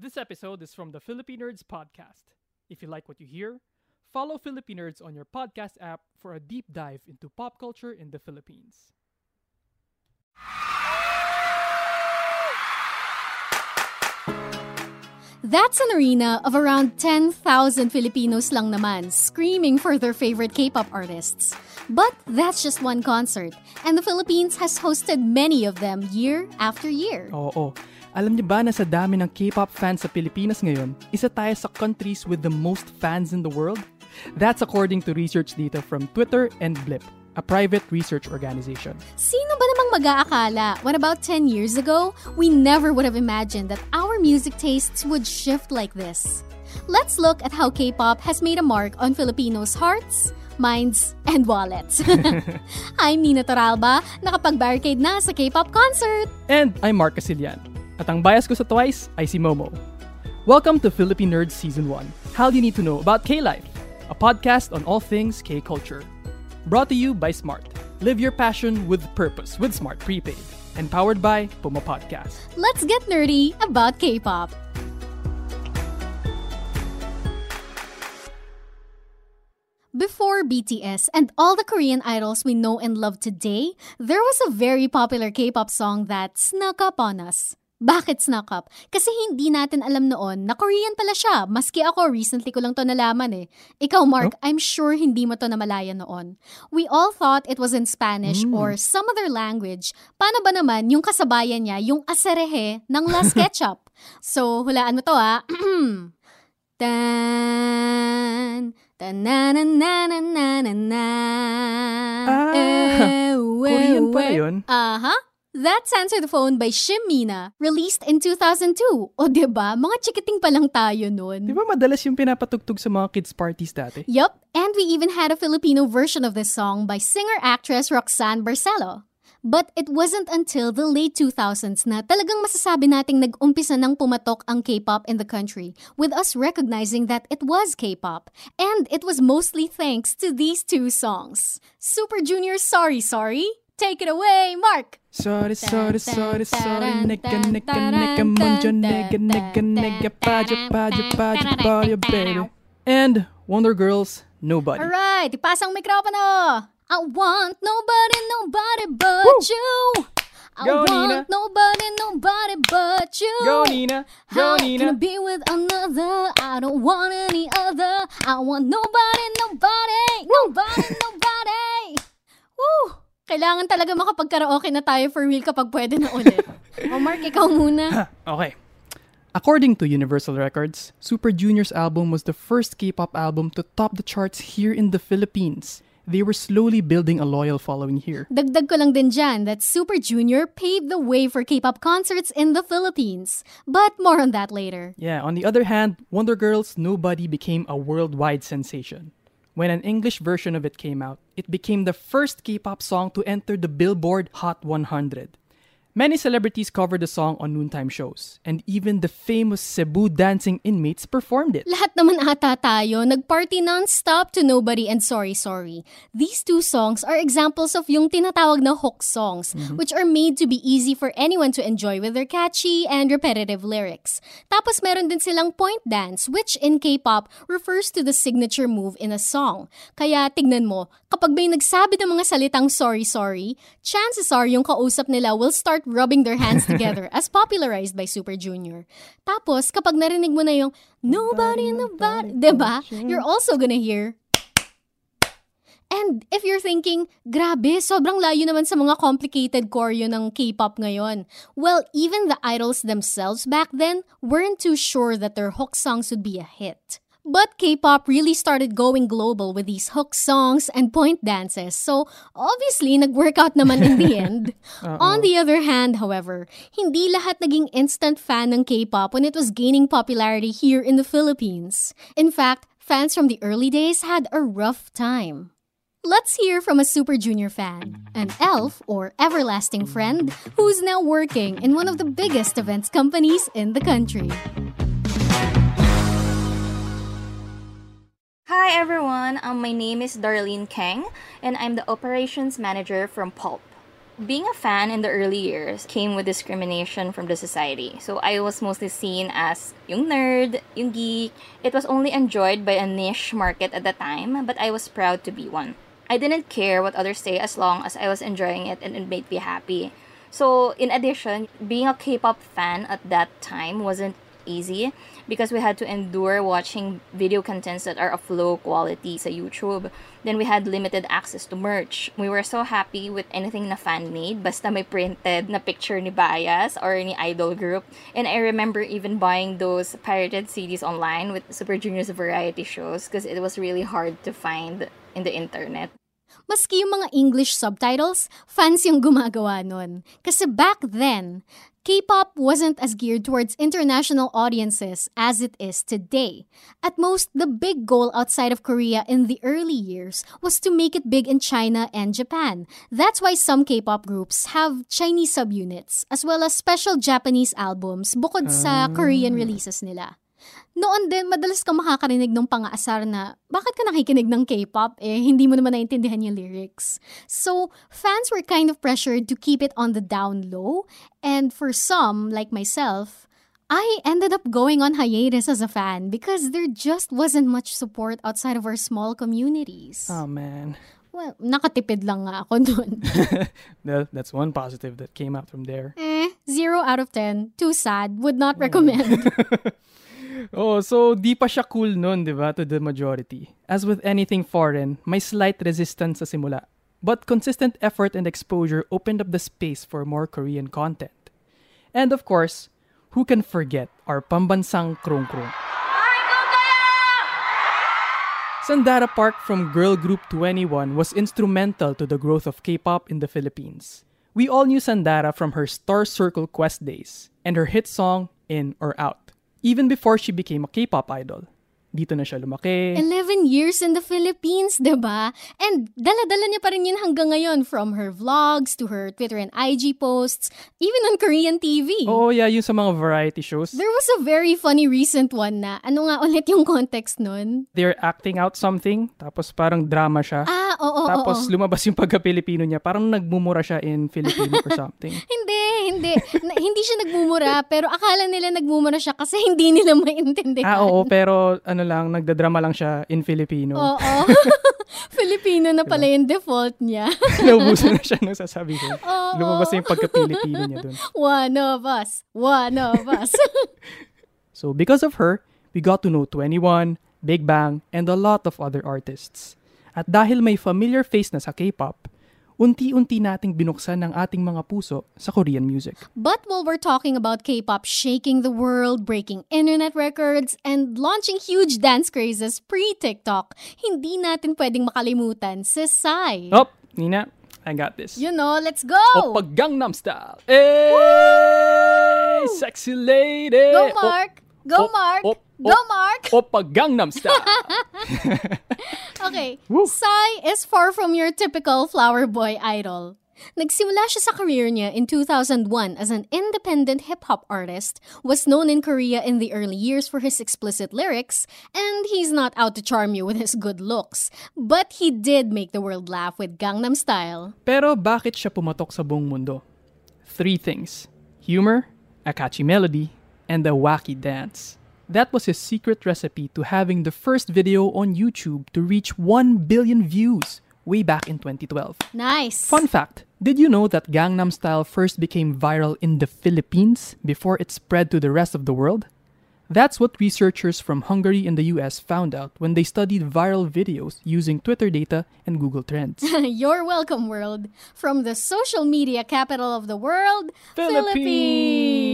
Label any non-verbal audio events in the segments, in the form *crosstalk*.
This episode is from the Philippine Nerds podcast. If you like what you hear, follow Philippine Nerds on your podcast app for a deep dive into pop culture in the Philippines. That's an arena of around 10,000 Filipinos lang naman, screaming for their favorite K-pop artists. But that's just one concert, and the Philippines has hosted many of them year after year. Oo. Alam niyo ba na sa dami ng K-pop fans sa Pilipinas ngayon, isa tayo sa countries with the most fans in the world? That's according to research data from Twitter and Blip, a private research organization. Sino ba namang mag-aakala when about 10 years ago, we never would have imagined that our music tastes would shift like this? Let's look at how K-pop has made a mark on Filipinos' hearts, minds, and wallets. *laughs* I'm Nina Toralba, nakapag-barricade na sa K-pop concert. And I'm Mark Casilian. At ang bias ko sa Twice ay si Momo. Welcome to Philippine Nerds Season 1. How you need to know about K-Life? A podcast on all things K-culture. Brought to you by Smart. Live your passion with purpose with Smart Prepaid. And powered by Puma Podcast. Let's get nerdy about K-pop. Before BTS and all the Korean idols we know and love today, there was a very popular K-pop song that snuck up on us. Bakit snuck up? Kasi hindi natin alam noon na Korean pala siya. Maski ako, recently ko lang to nalaman eh. Ikaw, Mark, I'm sure hindi mo to namalayan noon. We all thought it was in Spanish or some other language. Paano ba naman yung kasabayan niya, yung aserehe ng Las *laughs* Ketchup? so, hulaan mo to ha. *clears throat* Tan, tanananananana. Ah, Eh, Korean we, pala we. yun. Aha. That's Answer the Phone by Shimina, released in 2002. O ba diba, mga chikiting pa lang tayo nun. Di ba madalas yung pinapatugtog sa mga kids parties dati? Yup, and we even had a Filipino version of this song by singer-actress Roxanne Barcelo. But it wasn't until the late 2000s na talagang masasabi nating nag-umpisa ng pumatok ang K-pop in the country, with us recognizing that it was K-pop. And it was mostly thanks to these two songs. Super Junior Sorry Sorry, take it away, Mark! Sorry, sorry, sorry, sorry, nigga, nigga, nigga, munjo, nigga, nigga, nigga, paja, paja, paja, paja, baby. And Wonder Girls, Nobody. Alright, ipasang mikropono! I want nobody, nobody but you! I Go, want Nina. nobody, nobody but you! Go, Nina! Go, How can I Nina! be with another? I don't want any other. I want nobody, nobody, nobody, nobody. Woo! Kailangan talaga makapagkaraoke na tayo for real kapag pwede na ulit. *laughs* o Mark, ikaw muna. *laughs* Okay. According to Universal Records, Super Junior's album was the first K-pop album to top the charts here in the Philippines. They were slowly building a loyal following here. Dagdag ko lang din dyan that Super Junior paved the way for K-pop concerts in the Philippines. But more on that later. Yeah, on the other hand, Wonder Girls Nobody became a worldwide sensation. When an English version of it came out, it became the first K-pop song to enter the Billboard Hot 100. Many celebrities covered the song on noontime shows, and even the famous Cebu dancing inmates performed it. Lahat naman ata tayo, nagparty non-stop to Nobody and Sorry Sorry. These two songs are examples of yung tinatawag na hook songs, which are made to be easy for anyone to enjoy with their catchy and repetitive lyrics. Tapos meron din silang point dance, which in K-pop refers to the signature move in a song. Kaya tignan mo, kapag may nagsabi ng mga salitang sorry sorry, chances are yung kausap nila will start rubbing their hands together *laughs* as popularized by Super Junior. Tapos, kapag narinig mo na yung nobody, nobody, diba? You're also gonna hear And if you're thinking, grabe, sobrang layo naman sa mga complicated choreo ng K-pop ngayon. Well, even the idols themselves back then weren't too sure that their hook songs would be a hit. But K-pop really started going global with these hook songs and point dances, so obviously nag-work out naman in the *laughs* end. On the other hand, however, hindi lahat naging instant fan ng K-pop when it was gaining popularity here in the Philippines. In fact, fans from the early days had a rough time. Let's hear from a Super Junior fan, an elf or everlasting friend who's now working in one of the biggest events companies in the country. Hi everyone, um, my name is Darlene Kang and I'm the operations manager from Pulp. Being a fan in the early years came with discrimination from the society. So I was mostly seen as yung nerd, yung geek. It was only enjoyed by a niche market at the time, but I was proud to be one. I didn't care what others say as long as I was enjoying it and it made me happy. So, in addition, being a K-pop fan at that time wasn't easy because we had to endure watching video contents that are of low quality sa YouTube. Then we had limited access to merch. We were so happy with anything na fan made, basta may printed na picture ni Bias or ni idol group. And I remember even buying those pirated CDs online with Super Junior's variety shows because it was really hard to find in the internet. Maski yung mga English subtitles, fans yung gumagawa nun. Kasi back then, K-pop wasn't as geared towards international audiences as it is today. At most, the big goal outside of Korea in the early years was to make it big in China and Japan. That's why some K-pop groups have Chinese subunits, as well as special Japanese albums bukod sa Korean ah. releases nila. Noon din, madalas ka makakarinig ng pang-aasar na, bakit ka nakikinig ng K-pop? Eh, hindi mo naman naintindihan yung lyrics. So, fans were kind of pressured to keep it on the down low. And for some, like myself, I ended up going on hiatus as a fan because there just wasn't much support outside of our small communities. Oh man. Well, nakatipid lang nga ako dun. *laughs* Well, that's one positive that came out from there. eh, zero out of ten. Too sad. Would not recommend. *laughs* Oh, so di pa siya cool nun, di ba, to the majority. As with anything foreign, may slight resistance sa simula. But consistent effort and exposure opened up the space for more Korean content. And of course, who can forget our pambansang krong krong? Sandara Park from girl group 21 was instrumental to the growth of K-pop in the Philippines. We all knew Sandara from her Star Circle Quest days and her hit song In or Out, even before she became a K-pop idol. Dito na siya lumaki. 11 years in the Philippines, ba? And dala-dala niya pa rin yun hanggang ngayon from her vlogs to her Twitter and IG posts, even on Korean TV. Oh yeah, yung sa mga variety shows. There was a very funny recent one na, ano nga ulit yung context nun? They're acting out something, tapos parang drama siya. Ah, oo, oo, tapos oo. lumabas yung pagka-Pilipino niya. Parang nagmumura siya in Filipino or something. *laughs* Hindi, hindi. Na- hindi siya nagmumura, pero akala nila nagmumura siya kasi *laughs* hindi nila maintindihan. ah, oo, pero ano lang, nagdadrama lang siya in Filipino. Oo. *laughs* Filipino na pala yung default niya. *laughs* Naubusan na siya nung sasabihin. Oo. Lumabas na yung pagka-Pilipino niya dun. *laughs* One of us. One of us. So because of her, we got to know 21, Big Bang, and a lot of other artists. At dahil may familiar face na sa K-pop, unti-unti nating binuksan ang ating mga puso sa Korean music. But while we're talking about K-pop shaking the world, breaking internet records, and launching huge dance crazes pre-TikTok, hindi natin pwedeng makalimutan si Psy. Oh, Nina, I got this. You know, let's go! Oppa Gangnam Style. Hey, sexy lady. Go, Mark! Go, op- Mark! op- Go, op- Mark! Oppa Gangnam Style. *laughs* Okay, Woo. Psy is far from your typical flower boy idol. Nagsimula siya sa career niya in 2001 as an independent hip-hop artist, was known in Korea in the early years for his explicit lyrics, and he's not out to charm you with his good looks. But he did make the world laugh with Gangnam Style. Pero bakit siya pumatok sa buong mundo? Three things. Humor, a catchy melody, and a wacky dance. That was his secret recipe to having the first video on YouTube to reach 1 billion views way back in 2012. Nice! Fun fact, did you know that Gangnam Style first became viral in the Philippines before it spread to the rest of the world? That's what researchers from Hungary and the US found out when they studied viral videos using Twitter data and Google Trends. *laughs* You're welcome, world. From the social media capital of the world, Philippines.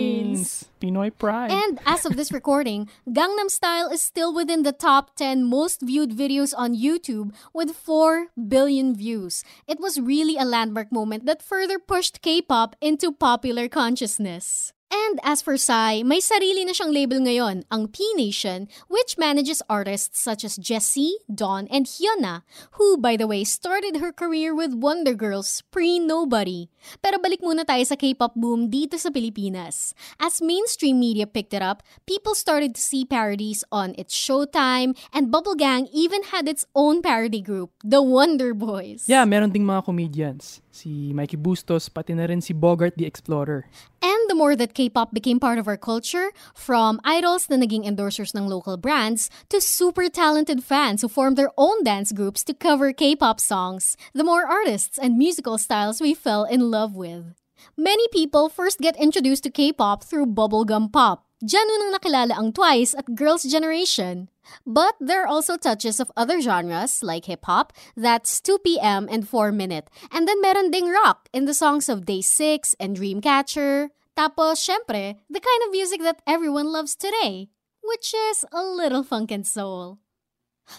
Pinoy pride. And as of this recording, Gangnam Style is still within the top 10 most viewed videos on YouTube with 4 billion views. It was really a landmark moment that further pushed K-pop into popular consciousness. And as for Psy, may sarili na siyang label ngayon, ang P-Nation, which manages artists such as Jessie, Dawn, and Hyuna, who, by the way, started her career with Wonder Girls pre-Nobody. Pero balik muna tayo sa K-pop boom dito sa Pilipinas. As mainstream media picked it up, people started to see parodies on its Showtime, and Bubble Gang even had its own parody group, the Wonder Boys. Yeah, meron ding mga comedians. Si Mikey Bustos, pati na rin si Bogart the Explorer. And the more that K-pop became part of our culture, from idols na naging endorsers ng local brands to super talented fans who formed their own dance groups to cover K-pop songs, the more artists and musical styles we fell in love with. Many people first get introduced to K-pop through bubblegum pop. Diyan nang nakilala ang Twice at Girls' Generation. But there are also touches of other genres like hip-hop, that's 2PM and 4 Minute. And then meron ding rock in the songs of Day 6 and Dreamcatcher. Tapos, syempre, the kind of music that everyone loves today, which is a little funk and soul.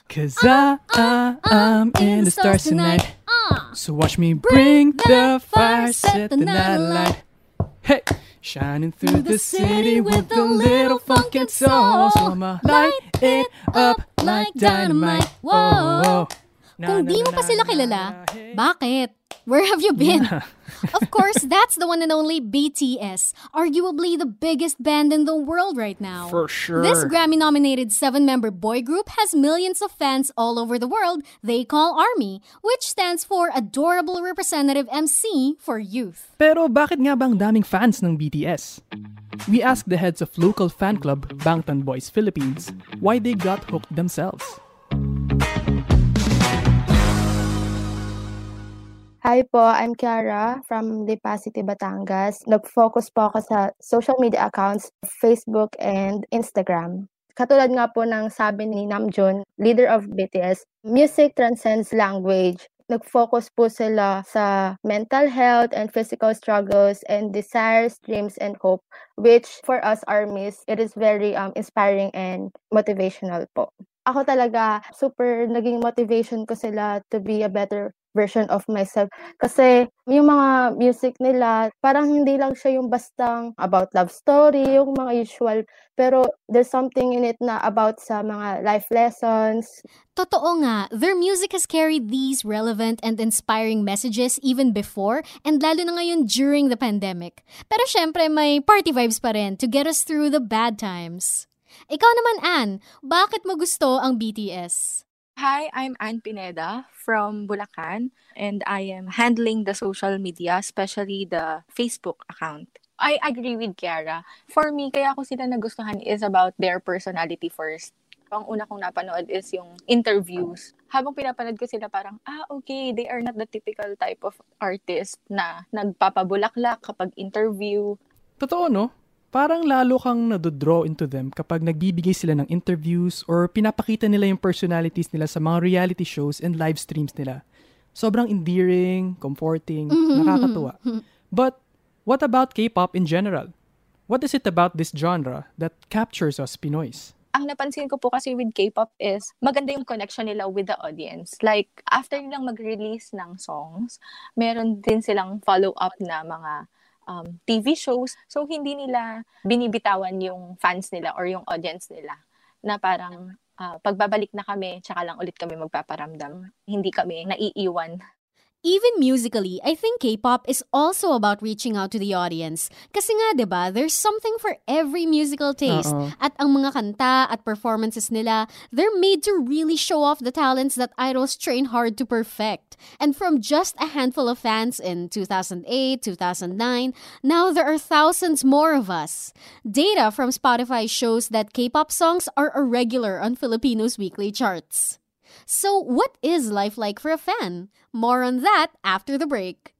Cause I, I, I'm in the stars tonight. Ah! So watch me bring the fire, set the night alight. Hey! Shining through the city with a little funk and soul. So I'ma light it up like dynamite. Whoa! Kung di mo pa sila kilala, bakit? Where have you been? *laughs* of course, that's the one and only BTS, arguably the biggest band in the world right now. For sure. This Grammy nominated seven member boy group has millions of fans all over the world they call ARMY, which stands for Adorable Representative MC for Youth. Pero bakit nga ba ang daming fans ng BTS? We asked the heads of local fan club, Bangtan Boys Philippines, why they got hooked themselves. Hi po, I'm Kiara from Lipa City, Batangas. Nag-focus po ako sa social media accounts, Facebook and Instagram. Katulad nga po ng sabi ni Namjoon, leader of BTS, music transcends language. Nag-focus po sila sa mental health and physical struggles and desires, dreams, and hope, which for us ARMYs, it is very um, inspiring and motivational po. Ako talaga, super naging motivation ko sila to be a better version of myself. Kasi yung mga music nila, parang hindi lang siya yung bastang about love story, yung mga usual. Pero there's something in it na about sa mga life lessons. Totoo nga, their music has carried these relevant and inspiring messages even before and lalo na ngayon during the pandemic. Pero syempre may party vibes pa rin to get us through the bad times. Ikaw naman, Anne, bakit mo gusto ang BTS? Hi, I'm Ann Pineda from Bulacan, and I am handling the social media, especially the Facebook account. I agree with Kiara. For me, kaya ako sila nagustuhan is about their personality first. Ang una kong napanood is yung interviews. Habang pinapanood ko sila parang, ah, okay, they are not the typical type of artist na nagpapabulaklak kapag interview. Totoo, no? Parang lalo kang nadodraw into them kapag nagbibigay sila ng interviews or pinapakita nila yung personalities nila sa mga reality shows and live streams nila. Sobrang endearing, comforting, nakakatuwa. But what about K-pop in general? What is it about this genre that captures us Pinoys? ang napansin ko po kasi with K-pop is maganda yung connection nila with the audience. Like, after nilang mag-release ng songs, meron din silang follow-up na mga um, TV shows. So, hindi nila binibitawan yung fans nila or yung audience nila na parang uh, pagbabalik na kami, tsaka lang ulit kami magpaparamdam. Hindi kami naiiwan Even musically, I think K-pop is also about reaching out to the audience. Kasi nga, 'di ba, there's something for every musical taste. Oo. At ang mga kanta at performances nila, they're made to really show off the talents that idols train hard to perfect. And from just a handful of fans in 2008, 2009, now there are thousands more of us. Data from Spotify shows that K-pop songs are a regular on Filipinos' weekly charts. So, what is life like for a fan? More on that after the break.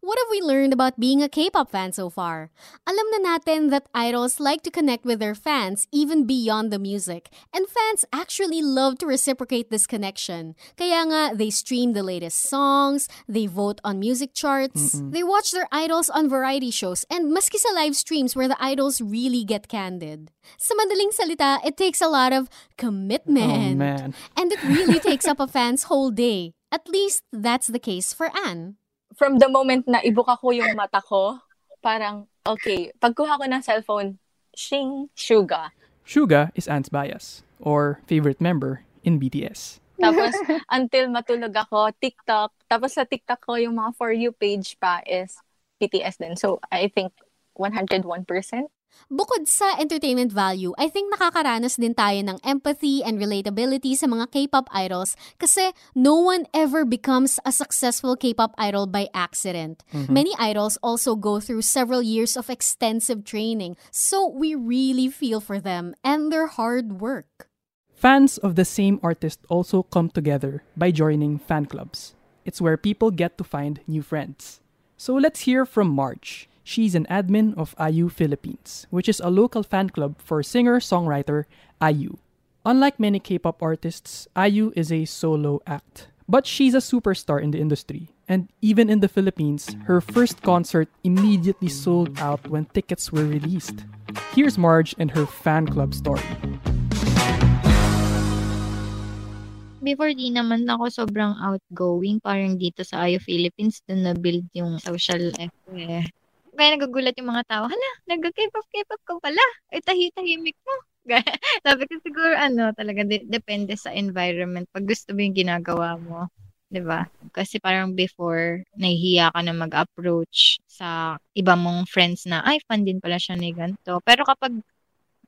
What have we learned about being a K-pop fan so far? Alam na natin that idols like to connect with their fans even beyond the music. And fans actually love to reciprocate this connection. Kaya nga, they stream the latest songs, they vote on music charts, Mm-mm. they watch their idols on variety shows, and maski sa live streams where the idols really get candid. Sa madaling salita, it takes a lot of commitment. Oh. And it really takes up a fan's whole day. At least, that's the case for Anne from the moment na ibuka ko yung mata ko, parang, okay, pagkuha ko ng cellphone, shing, Suga. Suga is Ant's bias, or favorite member in BTS. Tapos, *laughs* until matulog ako, TikTok. Tapos sa TikTok ko, yung mga For You page pa is BTS din. So, I think 101%. Bukod sa entertainment value, I think nakakaranas din tayo ng empathy and relatability sa mga K-pop idols kasi no one ever becomes a successful K-pop idol by accident. Mm-hmm. Many idols also go through several years of extensive training, so we really feel for them and their hard work. Fans of the same artist also come together by joining fan clubs. It's where people get to find new friends. So let's hear from March. She's an admin of IU Philippines, which is a local fan club for singer-songwriter IU. Unlike many K-pop artists, IU is a solo act. But she's a superstar in the industry, and even in the Philippines, her first concert immediately sold out when tickets were released. Here's Marge and her fan club story. Before di naman ako sobrang outgoing, parang dito sa IU Philippines, doon na-build yung social eh. Kaya nagugulat yung mga tao, hala, nag-K-pop, K-pop ka pala. Ay, tahi-tahimik mo. *laughs* Sabi ko siguro, ano, talaga, de- depende sa environment. Pag gusto mo yung ginagawa mo, 'di ba? Kasi parang before nahihiya ka na mag-approach sa iba mong friends na ay fan din pala siya ni ganto. Pero kapag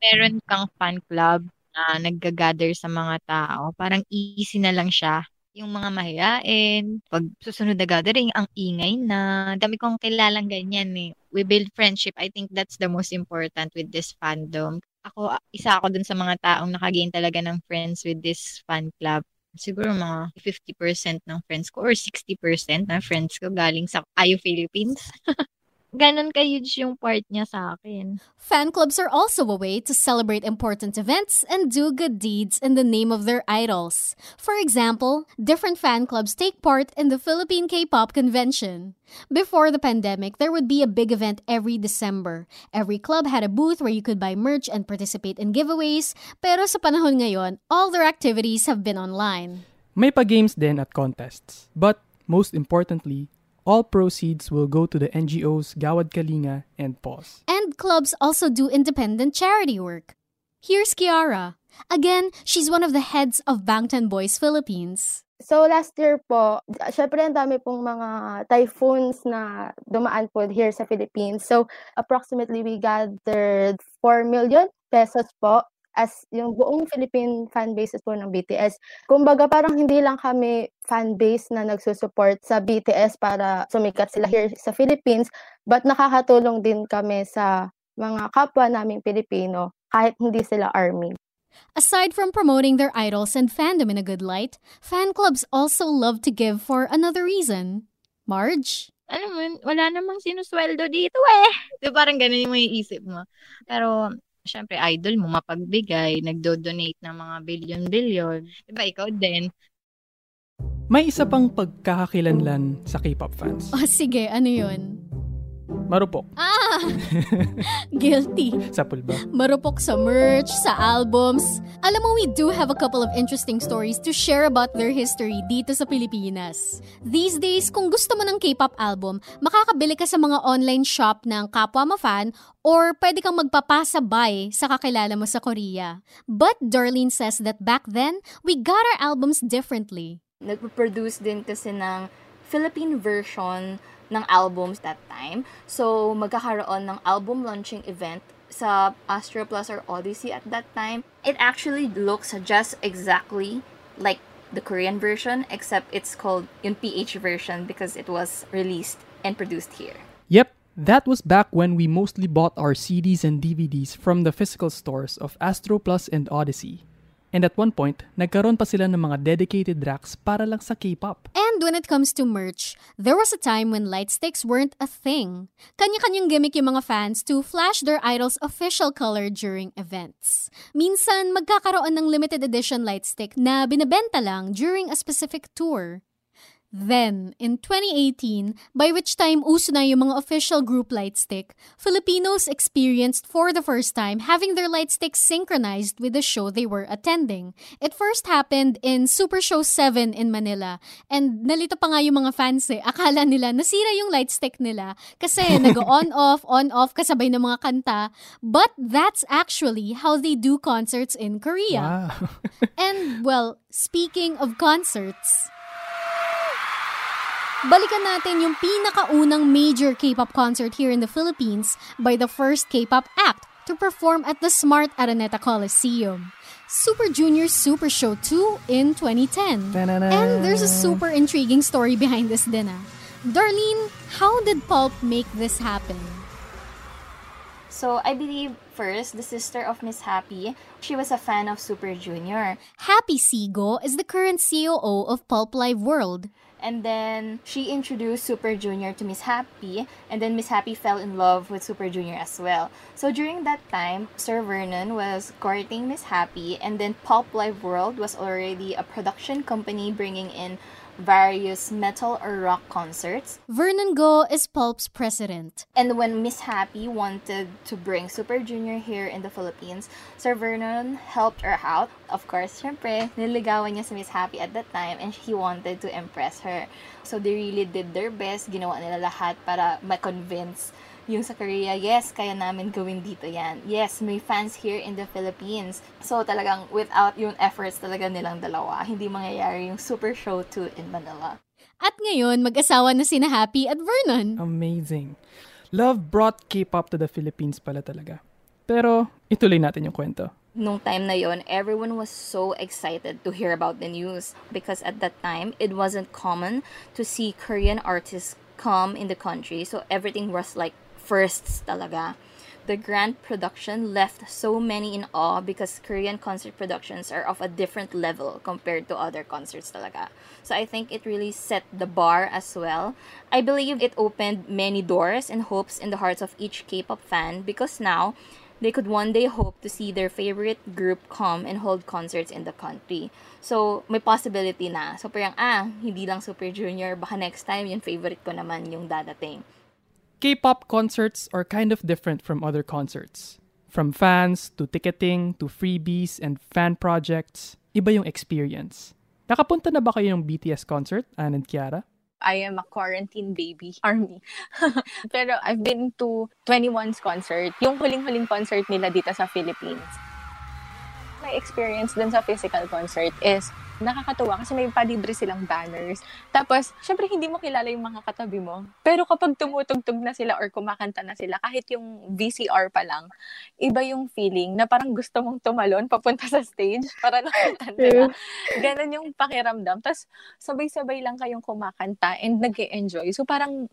meron kang fan club na nagga-gather sa mga tao, parang easy na lang siya yung mga mahiyain, pag susunod na gathering, ang ingay na. Dami kong kilalang ganyan eh. We build friendship. I think that's the most important with this fandom. Ako, isa ako dun sa mga taong nakagain talaga ng friends with this fan club. Siguro mga 50% ng friends ko or 60% ng friends ko galing sa IU Philippines. *laughs* ganun ka-huge yung part niya sa akin. Fan clubs are also a way to celebrate important events and do good deeds in the name of their idols. For example, different fan clubs take part in the Philippine K-pop Convention. Before the pandemic, there would be a big event every December. Every club had a booth where you could buy merch and participate in giveaways, pero sa panahon ngayon, all their activities have been online. May pa-games din at contests. But, most importantly, all proceeds will go to the NGOs Gawad Kalinga and PAWS. And clubs also do independent charity work. Here's Kiara. Again, she's one of the heads of Bangtan Boys Philippines. So last year po, syempre ang dami pong mga typhoons na dumaan po here sa Philippines. So approximately we gathered 4 million pesos po as yung buong Philippine fan bases po ng BTS. Kumbaga parang hindi lang kami fan base na nagsusupport sa BTS para sumikat sila here sa Philippines, but nakakatulong din kami sa mga kapwa naming Pilipino kahit hindi sila army. Aside from promoting their idols and fandom in a good light, fan clubs also love to give for another reason. Marge? Alam mo, wala namang sinusweldo dito eh. *laughs* Di parang ganun yung isip mo. Pero syempre idol mo mapagbigay, nagdo-donate ng mga billion-billion. Diba, ikaw din. May isa pang pagkakakilanlan sa K-pop fans. Oh, sige, ano yun? Marupok. Ah! *laughs* Guilty. sa pulba. Marupok sa merch, sa albums. Alam mo, we do have a couple of interesting stories to share about their history dito sa Pilipinas. These days, kung gusto mo ng K-pop album, makakabili ka sa mga online shop ng kapwa mo fan or pwede kang magpapasabay sa kakilala mo sa Korea. But Darlene says that back then, we got our albums differently. Nagpo-produce din kasi ng Philippine version ng albums that time. So, magkakaroon ng album launching event sa Astro Plus or Odyssey at that time. It actually looks just exactly like the Korean version, except it's called yung PH version because it was released and produced here. Yep, that was back when we mostly bought our CDs and DVDs from the physical stores of Astro Plus and Odyssey. And at one point, nagkaroon pa sila ng mga dedicated racks para lang sa K-pop. And when it comes to merch, there was a time when light sticks weren't a thing. Kanya-kanyang gimmick yung mga fans to flash their idol's official color during events. Minsan, magkakaroon ng limited edition light stick na binebenta lang during a specific tour. Then, in 2018, by which time uso na yung mga official group light stick, Filipinos experienced for the first time having their light sticks synchronized with the show they were attending. It first happened in Super Show 7 in Manila. And nalito pa nga yung mga fans eh. Akala nila nasira yung light stick nila kasi *laughs* nag-on-off, on-off kasabay ng mga kanta. But that's actually how they do concerts in Korea. Wow. *laughs* And, well, speaking of concerts, balikan natin yung pinakaunang major K-pop concert here in the Philippines by the first K-pop act to perform at the Smart Araneta Coliseum. Super Junior Super Show 2 in 2010. Ta-da-da. And there's a super intriguing story behind this din ah. Darlene, how did Pulp make this happen? So I believe first the sister of Miss Happy, she was a fan of Super Junior. Happy Sigo is the current COO of Pulp Live World. And then she introduced Super Junior to Miss Happy, and then Miss Happy fell in love with Super Junior as well. So during that time, Sir Vernon was courting Miss Happy, and then Pulp Live World was already a production company bringing in various metal or rock concerts. Vernon Go is Pulp's president. And when Miss Happy wanted to bring Super Junior here in the Philippines, Sir Vernon helped her out. Of course, syempre, niligawan niya si Miss Happy at that time and he wanted to impress her. So they really did their best, ginawa nila lahat para ma-convince yung sa Korea, yes, kaya namin gawin dito yan. Yes, may fans here in the Philippines. So talagang without yung efforts talaga nilang dalawa, hindi mangyayari yung Super Show 2 in Manila. At ngayon, mag-asawa na sina Happy at Vernon. Amazing. Love brought K-pop to the Philippines pala talaga. Pero, ituloy natin yung kwento. Nung time na yon, everyone was so excited to hear about the news because at that time, it wasn't common to see Korean artists come in the country. So everything was like firsts talaga. The grand production left so many in awe because Korean concert productions are of a different level compared to other concerts talaga. So I think it really set the bar as well. I believe it opened many doors and hopes in the hearts of each K-pop fan because now they could one day hope to see their favorite group come and hold concerts in the country. So, may possibility na. So, parang, ah, hindi lang Super Junior, baka next time yung favorite ko naman yung dadating. K-pop concerts are kind of different from other concerts. From fans to ticketing to freebies and fan projects, iba yung experience. Nakapunta na ba kayo ng BTS concert, Ann and Kiara? I am a quarantine baby *laughs* army. *laughs* Pero I've been to 21's concert, yung huling-huling concert nila dito sa Philippines. My experience dun sa physical concert is nakakatuwa kasi may palibre silang banners. Tapos, syempre hindi mo kilala yung mga katabi mo. Pero kapag tumutugtog na sila or kumakanta na sila, kahit yung VCR pa lang, iba yung feeling na parang gusto mong tumalon papunta sa stage para nakita *laughs* nila. Ganon yung pakiramdam. Tapos, sabay-sabay lang kayong kumakanta and nag enjoy So, parang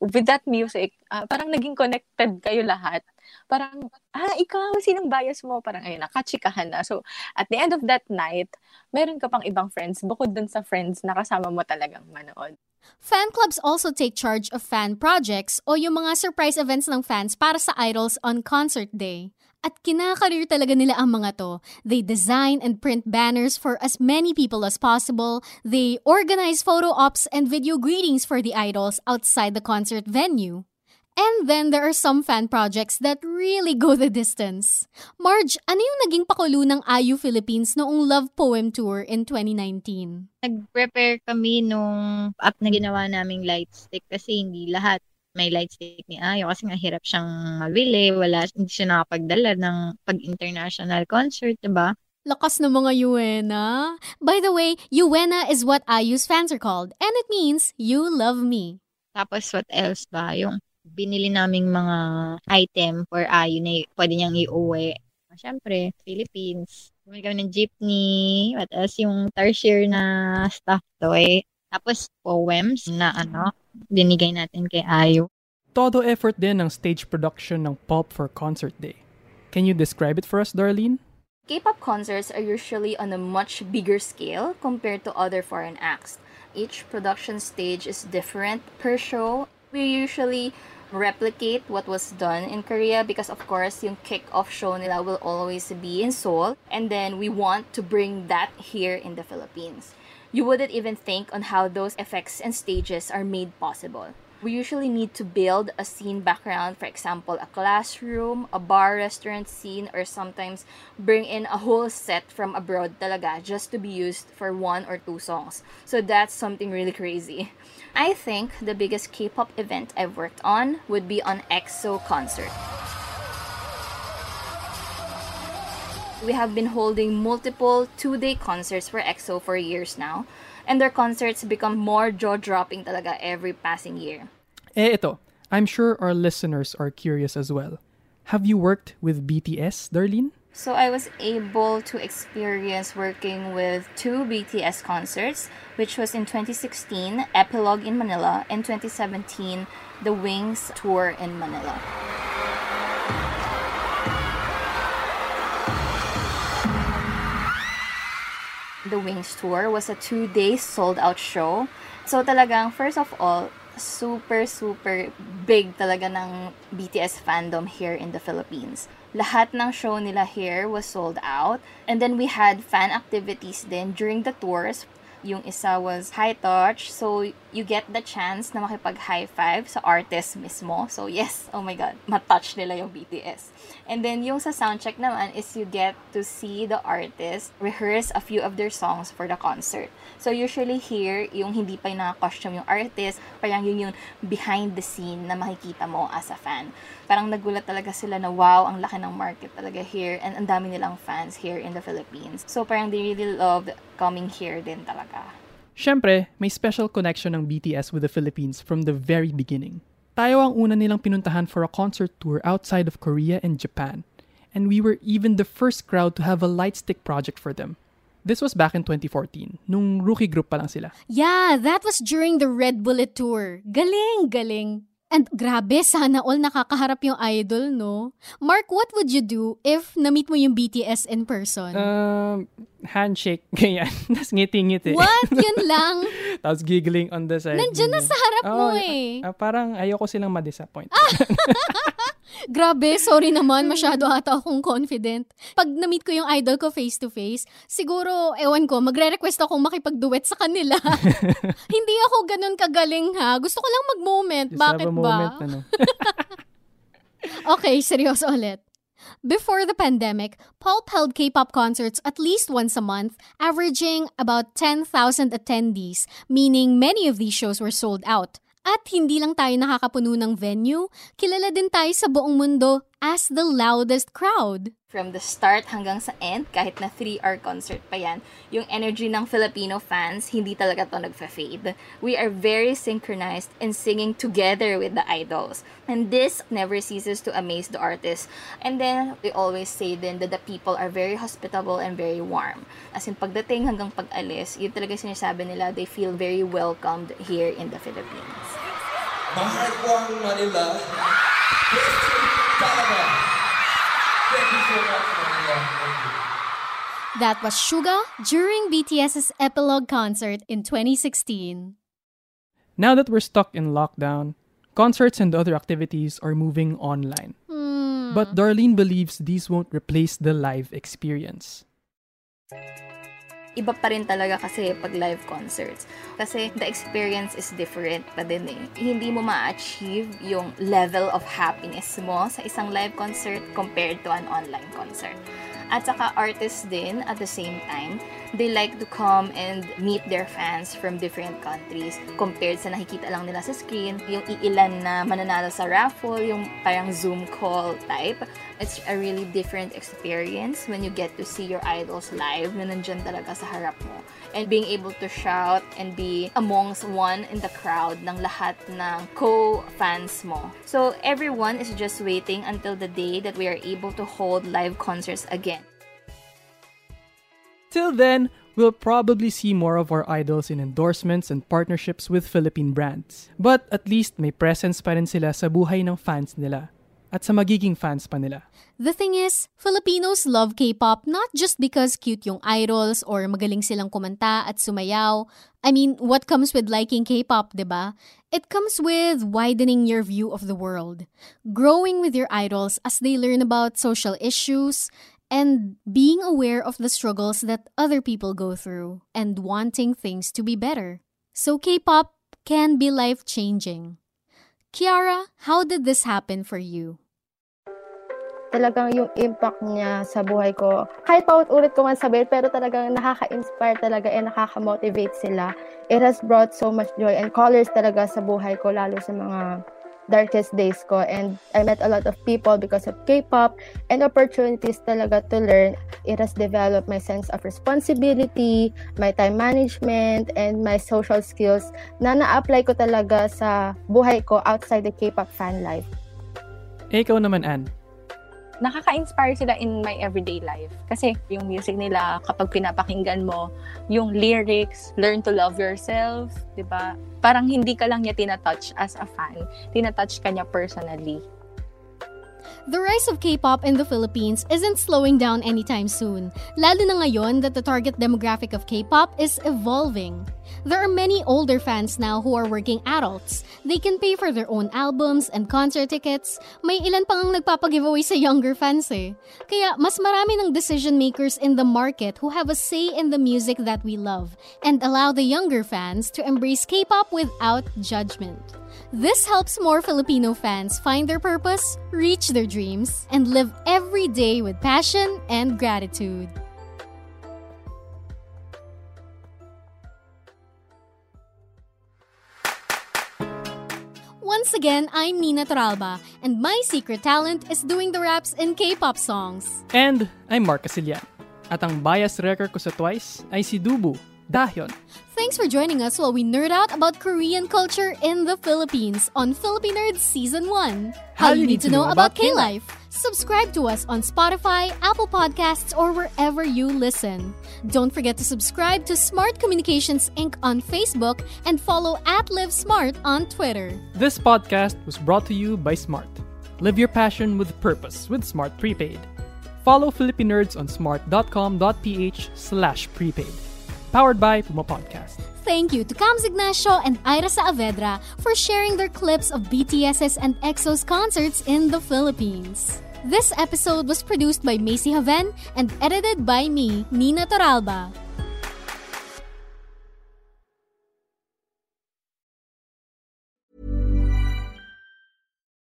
with that music, uh, parang naging connected kayo lahat. Parang, ah, ikaw, sinong bias mo? Parang, ayun, nakachikahan na. So, at the end of that night, meron ka pang ibang friends, bukod dun sa friends na kasama mo talagang manood. Fan clubs also take charge of fan projects o yung mga surprise events ng fans para sa idols on concert day. At kinakarir talaga nila ang mga to. They design and print banners for as many people as possible. They organize photo ops and video greetings for the idols outside the concert venue. And then there are some fan projects that really go the distance. Marge, ano yung naging pakulo ng IU Philippines noong Love Poem Tour in 2019? Nag-prepare kami nung app na ginawa naming light stick kasi hindi lahat may light stick ni Ayo kasi nga hirap siyang mabili, wala, hindi siya nakapagdala ng pag-international concert, diba? Lakas ng mga Yuena. By the way, Yuena is what IU's fans are called, and it means you love me. Tapos what else ba? Yung binili naming mga item for IU na pwede niyang iuwi. Siyempre, Philippines. Bumili kami ng jeepney, what else, yung tertiary na stuff toy. Tapos, poems na ano, dinigay natin kay Ayo. Todo effort din ng stage production ng Pulp for Concert Day. Can you describe it for us, Darlene? K-pop concerts are usually on a much bigger scale compared to other foreign acts. Each production stage is different per show. We usually replicate what was done in Korea because of course yung kick-off show nila will always be in Seoul and then we want to bring that here in the Philippines. You wouldn't even think on how those effects and stages are made possible. We usually need to build a scene background, for example, a classroom, a bar restaurant scene, or sometimes bring in a whole set from abroad talaga just to be used for one or two songs. So that's something really crazy. I think the biggest K-pop event I've worked on would be on EXO concert. We have been holding multiple two-day concerts for EXO for years now, and their concerts become more jaw-dropping talaga every passing year. Eh, ito. I'm sure our listeners are curious as well. Have you worked with BTS, Darlene? So I was able to experience working with two BTS concerts, which was in 2016, Epilogue in Manila, and 2017, the Wings tour in Manila. The Wings tour was a two-day sold-out show. So talagang, first of all, super, super big talaga ng BTS fandom here in the Philippines. Lahat ng show nila here was sold out. And then we had fan activities then during the tours. Yung isa was high touch. So, you get the chance na makipag high five sa artist mismo. So, yes, oh my God, matouch nila yung BTS. And then, yung sa soundcheck naman is you get to see the artist rehearse a few of their songs for the concert. So, usually here, yung hindi pa yung naka-costume yung artist, parang yun yung behind the scene na makikita mo as a fan. Parang nagulat talaga sila na wow, ang laki ng market talaga here and ang dami nilang fans here in the Philippines. So, parang they really loved coming here din talaga. Siyempre, may special connection ng BTS with the Philippines from the very beginning. Tayo ang una nilang pinuntahan for a concert tour outside of Korea and Japan. And we were even the first crowd to have a lightstick project for them. This was back in 2014, nung rookie group pa lang sila. Yeah, that was during the Red Bullet Tour. Galing, galing. And grabe, sana all nakakaharap yung idol, no? Mark, what would you do if na-meet mo yung BTS in person? Um, handshake, *laughs* ganyan. Tapos ngiti-ngiti. What? Yun lang? *laughs* Tapos giggling on the side. Nandyan na sa harap mo Oo, eh. ah, parang ayoko silang ma-disappoint. *laughs* Grabe, sorry naman, masyado ata akong confident. Pag na-meet ko yung idol ko face-to-face, siguro, ewan ko, magre-request akong makipag-duet sa kanila. *laughs* Hindi ako ganun kagaling ha. Gusto ko lang mag-moment. Just Bakit ba? moment, ano. *laughs* Okay, seryoso ulit. Before the pandemic, Pulp held K-pop concerts at least once a month, averaging about 10,000 attendees, meaning many of these shows were sold out. At hindi lang tayo nakakapuno ng venue, kilala din tayo sa buong mundo as the loudest crowd. From the start hanggang sa end, kahit na 3-hour concert pa yan, yung energy ng Filipino fans, hindi talaga to nagfa-fade. We are very synchronized in singing together with the idols. And this never ceases to amaze the artists. And then, we always say then that the people are very hospitable and very warm. As in, pagdating hanggang pag-alis, yun talaga sinasabi nila, they feel very welcomed here in the Philippines. Mahal ko ang Manila. Best. Thank you so much, Manila. That was Suga during BTS's epilogue concert in 2016. Now that we're stuck in lockdown, concerts and other activities are moving online. Hmm. But Darlene believes these won't replace the live experience. Iba pa rin talaga kasi pag live concerts. Kasi the experience is different pa din eh. Hindi mo ma-achieve yung level of happiness mo sa isang live concert compared to an online concert. At saka artists din at the same time, they like to come and meet their fans from different countries compared sa nakikita lang nila sa screen, yung iilan na mananalo sa raffle, yung parang Zoom call type. It's a really different experience when you get to see your idols live na nandyan talaga sa harap mo. And being able to shout and be amongst one in the crowd ng lahat ng co-fans mo. So everyone is just waiting until the day that we are able to hold live concerts again. Till then, we'll probably see more of our idols in endorsements and partnerships with Philippine brands. But at least may presence pa rin sila sa buhay ng fans nila. at sa magiging fans pa nila. The thing is, Filipinos love K-pop not just because cute yung idols or magaling silang kumanta at sumayaw. I mean, what comes with liking K-pop, 'di ba? It comes with widening your view of the world, growing with your idols as they learn about social issues, and being aware of the struggles that other people go through and wanting things to be better. So K-pop can be life-changing. Kiara, how did this happen for you? talagang yung impact niya sa buhay ko. Kahit paulit-ulit ko man sabihin, pero talagang nakaka-inspire talaga and nakaka-motivate sila. It has brought so much joy and colors talaga sa buhay ko, lalo sa mga darkest days ko. And I met a lot of people because of K-pop and opportunities talaga to learn. It has developed my sense of responsibility, my time management, and my social skills na na-apply ko talaga sa buhay ko outside the K-pop fan life. Eh, ikaw naman, Anne nakaka-inspire sila in my everyday life. Kasi yung music nila, kapag pinapakinggan mo, yung lyrics, learn to love yourself, di ba? Parang hindi ka lang niya tinatouch as a fan. Tinatouch ka niya personally. The rise of K-pop in the Philippines isn't slowing down anytime soon, lalo na ngayon that the target demographic of K-pop is evolving. There are many older fans now who are working adults. They can pay for their own albums and concert tickets. May ilan pang nagpapag-giveaway sa younger fans eh. Kaya mas marami ng decision makers in the market who have a say in the music that we love and allow the younger fans to embrace K-pop without judgment. This helps more Filipino fans find their purpose, reach their dreams, and live every day with passion and gratitude. Once again, I'm Nina Toralba, and my secret talent is doing the raps in K-pop songs. And I'm Mark Casilian. At ang bias wrecker ko sa Twice ay si Dubu, Dahyon. Thanks for joining us while we nerd out about Korean culture in the Philippines on Philippine Nerds Season 1. How, you need to know about K-Life. Subscribe to us on Spotify, Apple Podcasts, or wherever you listen. Don't forget to subscribe to Smart Communications Inc. on Facebook and follow at Live Smart on Twitter. This podcast was brought to you by Smart. Live your passion with purpose with Smart Prepaid. Follow Philippine Nerds on smart.com.ph slash prepaid. Powered by Puma Podcast. Thank you to Cams Ignacio and Ira Saavedra for sharing their clips of BTS's and EXO's concerts in the Philippines. This episode was produced by Macy Haven and edited by me, Nina Toralba.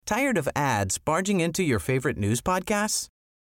Tired of ads barging into your favorite news podcasts?